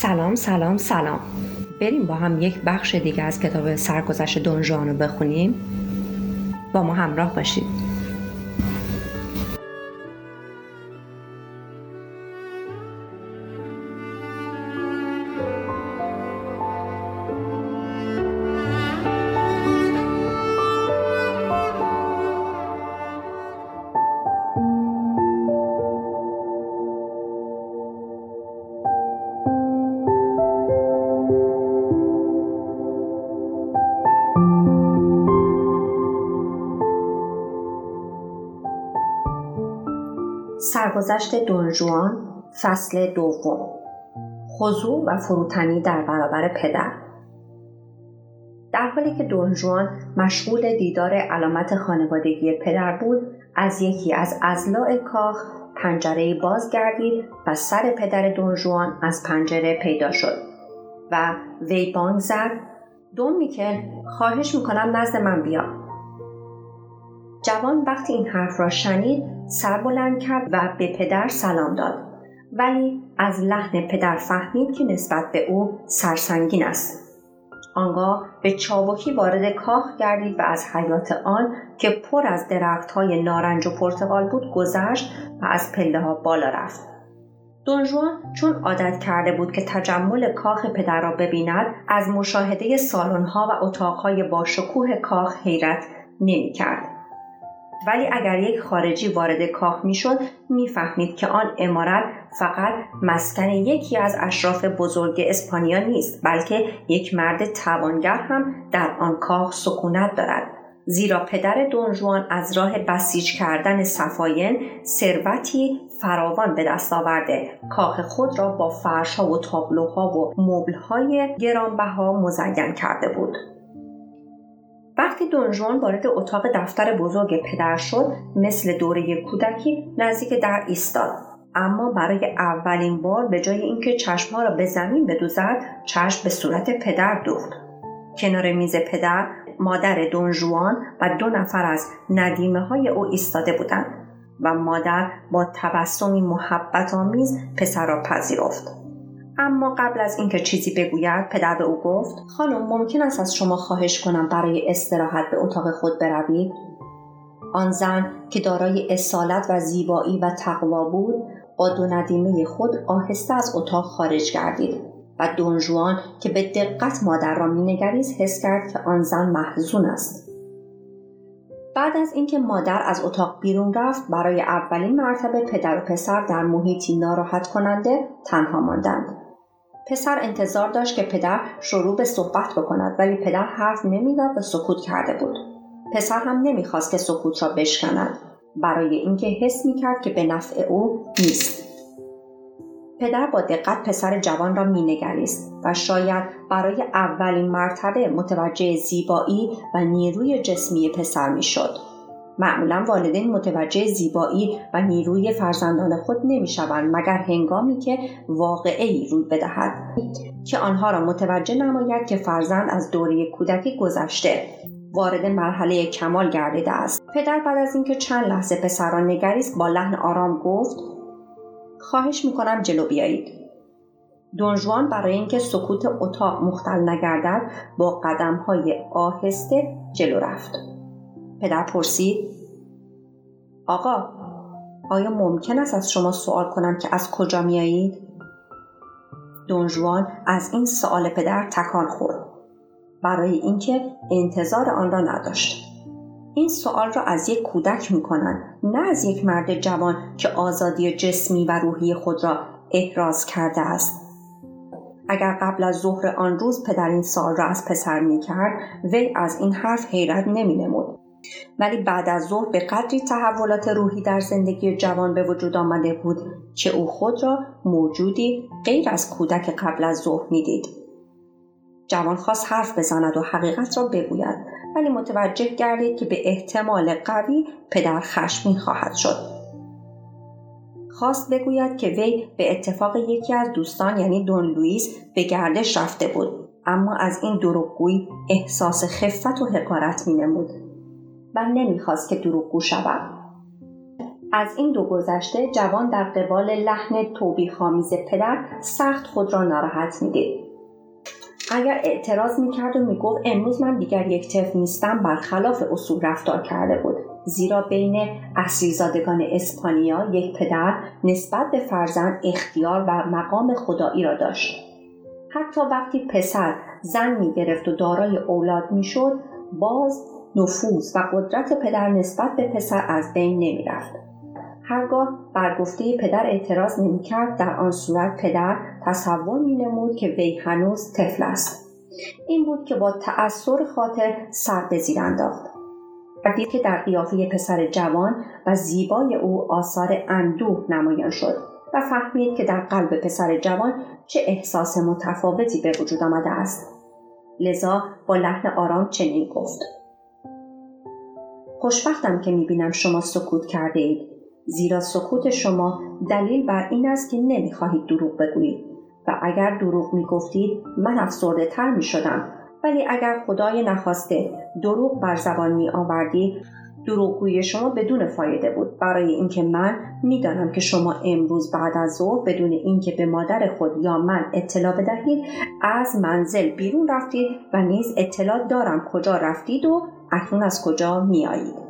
سلام سلام سلام. بریم با هم یک بخش دیگه از کتاب سرگذشت دونجوان رو بخونیم. با ما همراه باشید. سرگذشت دونجوان فصل دوم. خضوع و فروتنی در برابر پدر. در حالی که دونجوان مشغول دیدار علامت خانوادگی پدر بود از یکی از ازلاع کاخ پنجره باز گردید و سر پدر دونجوان از پنجره پیدا شد و وی بانگ زد. دون میکل خواهش می‌کنم نزد من بیا. جوان وقتی این حرف را شنید سر بلند کرد و به پدر سلام داد. ولی از لحن پدر فهمید که نسبت به او سرسنگین است. آنگاه به چابکی وارد کاخ گردید و از حیات آن که پر از درخت های نارنج و پرتقال بود گذشت و از پله ها بالا رفت. دونجوان چون عادت کرده بود که تجمل کاخ پدر را ببیند از مشاهده سالن ها و اتاق های با شکوه کاخ حیرت نمی کرد. ولی اگر یک خارجی وارد کاخ می‌شد می‌فهمید که آن امارت فقط مسکن یکی از اشراف بزرگ اسپانیا نیست بلکه یک مرد توانگر هم در آن کاخ سکونت دارد. زیرا پدر دونجوان از راه بسیج کردن صفاین ثروتی فراوان به دست آورده. کاخ خود را با فرشها و تابلوها و مبلهای گرانبها مزین کرده بود. وقتی دونجوان وارد اتاق دفتر بزرگ پدر شد مثل دوره کودکی نزدیک در ایستاد. اما برای اولین بار به جای اینکه چشمها را به زمین بدوزد چشم به صورت پدر دوخت. کنار میز پدر مادر دونجوان و دو نفر از ندیمه های او ایستاده بودند و مادر با تبسمی محبت آمیز پسر را پذیرفت. اما قبل از اینکه چیزی بگوید پدر به او گفت خانم ممکن است از شما خواهش کنم برای استراحت به اتاق خود بروید؟ آن زن که دارای اصالت و زیبایی و تقوا بود با دو ندیمه خود آهسته از اتاق خارج گردید و دونجوان که به دقت مادر را مینگریست حس کرد که آن زن محزون است. بعد از اینکه مادر از اتاق بیرون رفت برای اولین مرتبه پدر و پسر در محیطی ناراحت کننده تنها ماندند. پسر انتظار داشت که پدر شروع به صحبت بکند ولی پدر حرف نمی‌داد و سکوت کرده بود. پسر هم نمی‌خواست که سکوت را بشکند برای اینکه حس می‌کرد که به نفع او نیست. پدر با دقت پسر جوان را مینگریست و شاید برای اولین مرتبه متوجه زیبایی و نیروی جسمی پسر می‌شد. معمولا والدین متوجه زیبایی و نیروی فرزندان خود نمی‌شوند مگر هنگامی که واقعی روی بدهد که آنها را متوجه نماید که فرزند از دوره کودکی گذشته وارد مرحله کمال گردیده است. پدر بعد از اینکه چند لحظه پسر را نگریست با لحن آرام گفت خواهش می‌کنم جلو بیایید. دونجوان برای اینکه سکوت اتاق مختل نگردد با قدم های آهسته جلو رفت. پدر پرسید آقا آیا ممکن است از شما سوال کنم که از کجا میایید؟ دونجوان از این سوال پدر تکان خورد. برای اینکه انتظار آن را نداشت. این سوال را از یک کودک می کنند نه از یک مرد جوان که آزادی جسمی و روحی خود را احراز کرده است. اگر قبل از ظهر آن روز پدر این سال را از پسر می کرد وی از این حرف حیرت نمی نمود ولی بعد از ظهر به قدری تحولات روحی در زندگی جوان به وجود آمده بود که او خود را موجودی غیر از کودک قبل از ظهر می‌دید. جوان خواست حرف بزند و حقیقت را بگوید ولی متوجه گردید که به احتمال قوی پدر خشمین خواهد شد. خواست بگوید که وی به اتفاق یکی از دوستان یعنی دون لوئیس به گردش رفته بود. اما از این دروغگویی احساس خفت و حقارت مینمود. و نمی‌خواست که دروغگو شود از این دو گذشته جوان در قبال لحن توبیخآمیز پدر سخت خود را ناراحت می‌دید. اگر اعتراض می‌کرد و می‌گفت امروز من دیگر یک طفل نیستم برخلاف اصول رفتار کرده بود. زیرا بین اصلیزادگان اسپانیا یک پدر نسبت به فرزند اختیار و مقام خدایی را داشت. حتی وقتی پسر زن می‌گرفت و دارای اولاد می‌شد باز نفوذ و قدرت پدر نسبت به پسر از بین نمی‌رفت. هرگاه بر گفته پدر اعتراض نمی‌کرد در آن صورت پدر تصور مینمود که وی هنوز طفل است. این بود که با تأثیر خاطر سر به زیر انداخت. و دید که در قیافه پسر جوان و زیبای او آثار اندوه نمایان شد و فهمید که در قلب پسر جوان چه احساس متفاوتی به وجود آمده است. لذا با لحن آرام چنین گفت. خوشبختم که می‌بینم شما سکوت کرده اید زیرا سکوت شما دلیل بر این است که نمی‌خواهید دروغ بگویید. و اگر دروغ می‌گفتید من افسرده تر می شدم ولی اگر خدای نخواسته دروغ بر زبان می آوردی دروغگویی شما بدون فایده بود. برای اینکه من می‌دانم که شما امروز بعد از ظهر بدون اینکه به مادر خود یا من اطلاع بدهید از منزل بیرون رفتید و نیز اطلاع دارم کجا رفتید و اکنون از کجا میآیید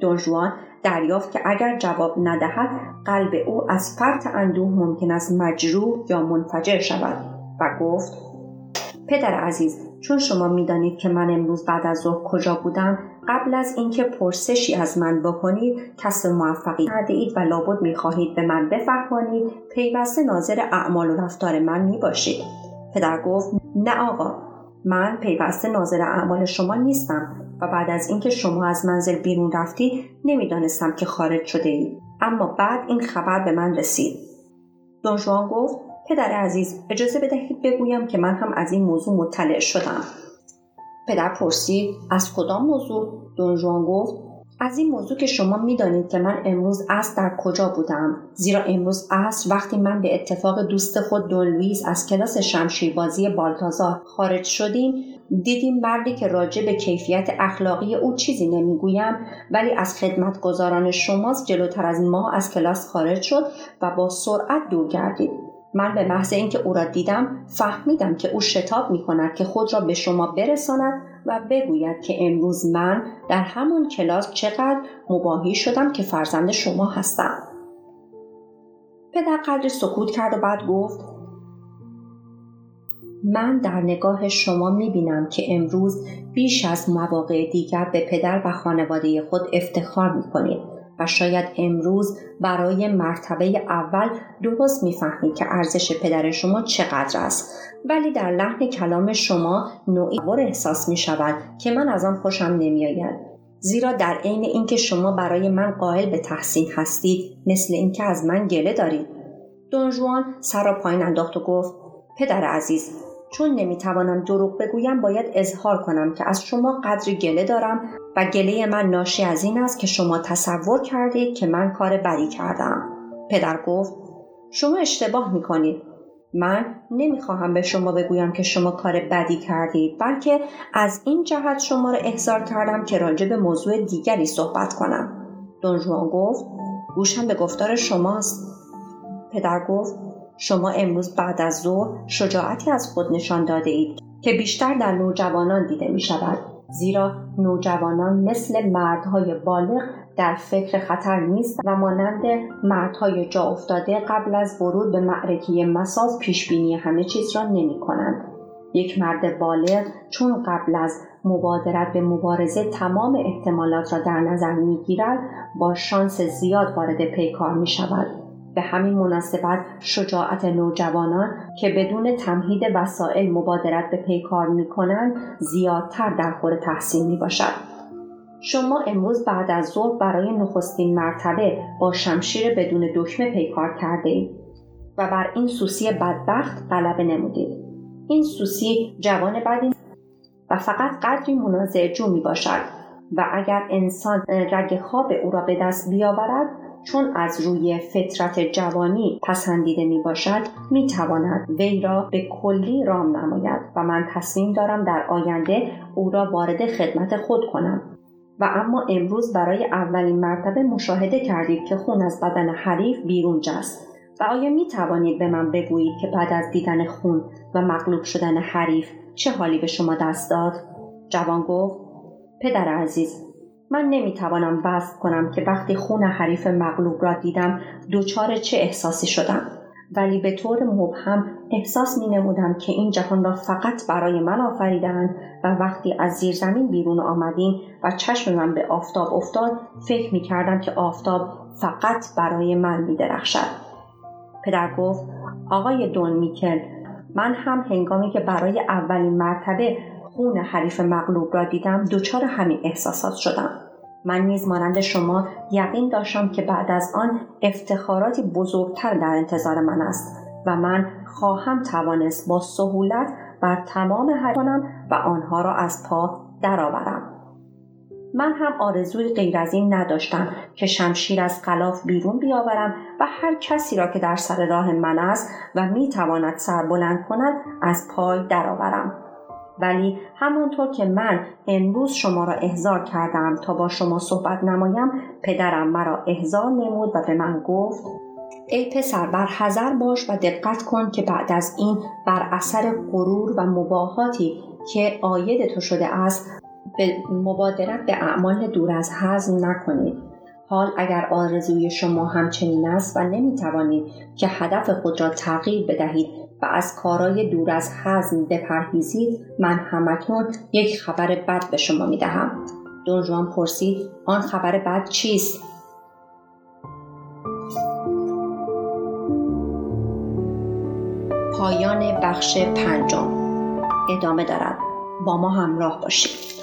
دونجوان دریافت که اگر جواب ندهد قلب او از فرط اندوه ممکن است مجروح یا منفجر شود و گفت پدر عزیز چون شما می‌دانید که من امروز بعد از ظهر کجا بودم قبل از اینکه پرسشی از من بکنید کسب موفقی کرده اید و لابد می‌خواهید به من بفهمانید پیوسته ناظر اعمال و رفتار من می‌باشید. پدر گفت نه آقا من پیوسته ناظر اعمال شما نیستم. و بعد از اینکه شما از منزل بیرون رفتید نمی‌دانستم که خارج شده اید اما بعد این خبر به من رسید. دونجوان گفت پدر عزیز اجازه بدهید بگویم که من هم از این موضوع مطلع شدم. پدر پرسید از کدام موضوع؟ دونجوان گفت از این موضوع که شما می‌دانید که من امروز اصر در کجا بودم. زیرا امروز اصر وقتی من به اتفاق دوست خود دون لویز از کلاس شمشیربازی بالتازار خارج شدیم دیدیم مردی که راجع به کیفیت اخلاقی او چیزی نمی‌گویم ولی از خدمتگزاران شماست جلوتر از ما از کلاس خارج شد و با سرعت دور گردید. من به محض اینکه او را دیدم فهمیدم که او شتاب می کند که خود را به شما برساند و بگوید که امروز من در همان کلاس چقدر مباهی شدم که فرزند شما هستم. پدر قدر سکوت کرد و بعد گفت من در نگاه شما می بینم که امروز بیش از مواقع دیگر به پدر و خانواده خود افتخار می کنید و شاید امروز برای مرتبه اول درست می‌فهمید که ارزش پدر شما چقدر است. ولی در لحن کلام شما نوعی بر احساس می شود که من از آن خوشم نمیآید. زیرا در عین اینکه شما برای من قائل به تحسین هستید مثل اینکه از من گله دارید. دونجوان سر را پایین انداخت و گفت پدر عزیز چون نمی‌توانم دروغ بگویم باید اظهار کنم که از شما قدری گله دارم و گله من ناشی از این است که شما تصور کردید که من کار بدی کردم. پدر گفت شما اشتباه می‌کنید. من نمی‌خواهم به شما بگویم که شما کار بدی کردید بلکه از این جهت شما را احضار کردم که راجع به موضوع دیگری صحبت کنم. دونجوان گفت گوشم به گفتار شماست. پدر گفت شما امروز بعد از ظهر شجاعتی از خود نشان داده اید که بیشتر در نوجوانان دیده می شود زیرا نوجوانان مثل مردهای بالغ در فکر خطر نیست و مانند مردهای جا افتاده قبل از ورود به معرکه مساز پیش بینی همه چیز را نمی کنند. یک مرد بالغ چون قبل از مبادرت به مبارزه تمام احتمالات را در نظر می گیرد با شانس زیاد وارد پیکار می شود. به همین مناسبت شجاعت نوجوانان که بدون تمهید وسایل مبادرت به پیکار می کنند زیادتر در خور تحسین می باشد. شما امروز بعد از ظهر برای نخستین مرتبه با شمشیر بدون دکمه پیکار کرده اید و بر این سوسی بدبخت غلبه نمودید. این سوسی جوان بدی و فقط قدری منازع جو می باشد و اگر انسان رگ خواب او را به دست بیاورد چون از روی فطرت جوانی پسندیده می باشد می تواند وی را به کلی رام نماید و من تصمیم دارم در آینده او را وارد خدمت خود کنم و اما امروز برای اولین مرتبه مشاهده کردید که خون از بدن حریف بیرون جست و آیا می توانید به من بگویید که بعد از دیدن خون و مغلوب شدن حریف چه حالی به شما دست داد؟ جوان گفت پدر عزیز من نمی‌توانم وصف کنم که وقتی خون حریف مغلوب را دیدم دچار چه احساسی شدم ولی به طور مبهم احساس می نمودم که این جهان را فقط برای من آفریدند و وقتی از زیر زمین بیرون آمدیم و چشم من به آفتاب افتاد فکر می کردم که آفتاب فقط برای من می درخشد. پدر گفت آقای دون میکل من هم هنگامی که برای اولین مرتبه خون حریف مغلوب را دیدم دچار همین احساسات شدم. من نیز مانند شما یقین داشتم که بعد از آن افتخاراتی بزرگتر در انتظار من است و من خواهم توانست با سهولت بر تمام حریفانم و آنها را از پا درآورم. من هم آرزوی غیر از این نداشتم که شمشیر از غلاف بیرون بیاورم و هر کسی را که در سر راه من است و می تواند سر بلند کند از پای درآورم. ولی همانطور که من امروز شما را احضار کردم تا با شما صحبت نمایم پدرم مرا احضار نمود و به من گفت ای پسر بر حذر باش و دقت کن که بعد از این بر اثر غرور و مباهاتی که آید تو شده است به مبادرت به اعمال دور از حزم نکنید. حال اگر آرزوی شما همچنین است و نمی توانید که هدف خود را تغییر بدهید و از کارای دور از حزم بپرهیزید من همکنون یک خبر بد به شما می دهم. دون پرسید آن خبر بد چیست؟ پایان بخش پنجم ادامه دارد با ما همراه باشید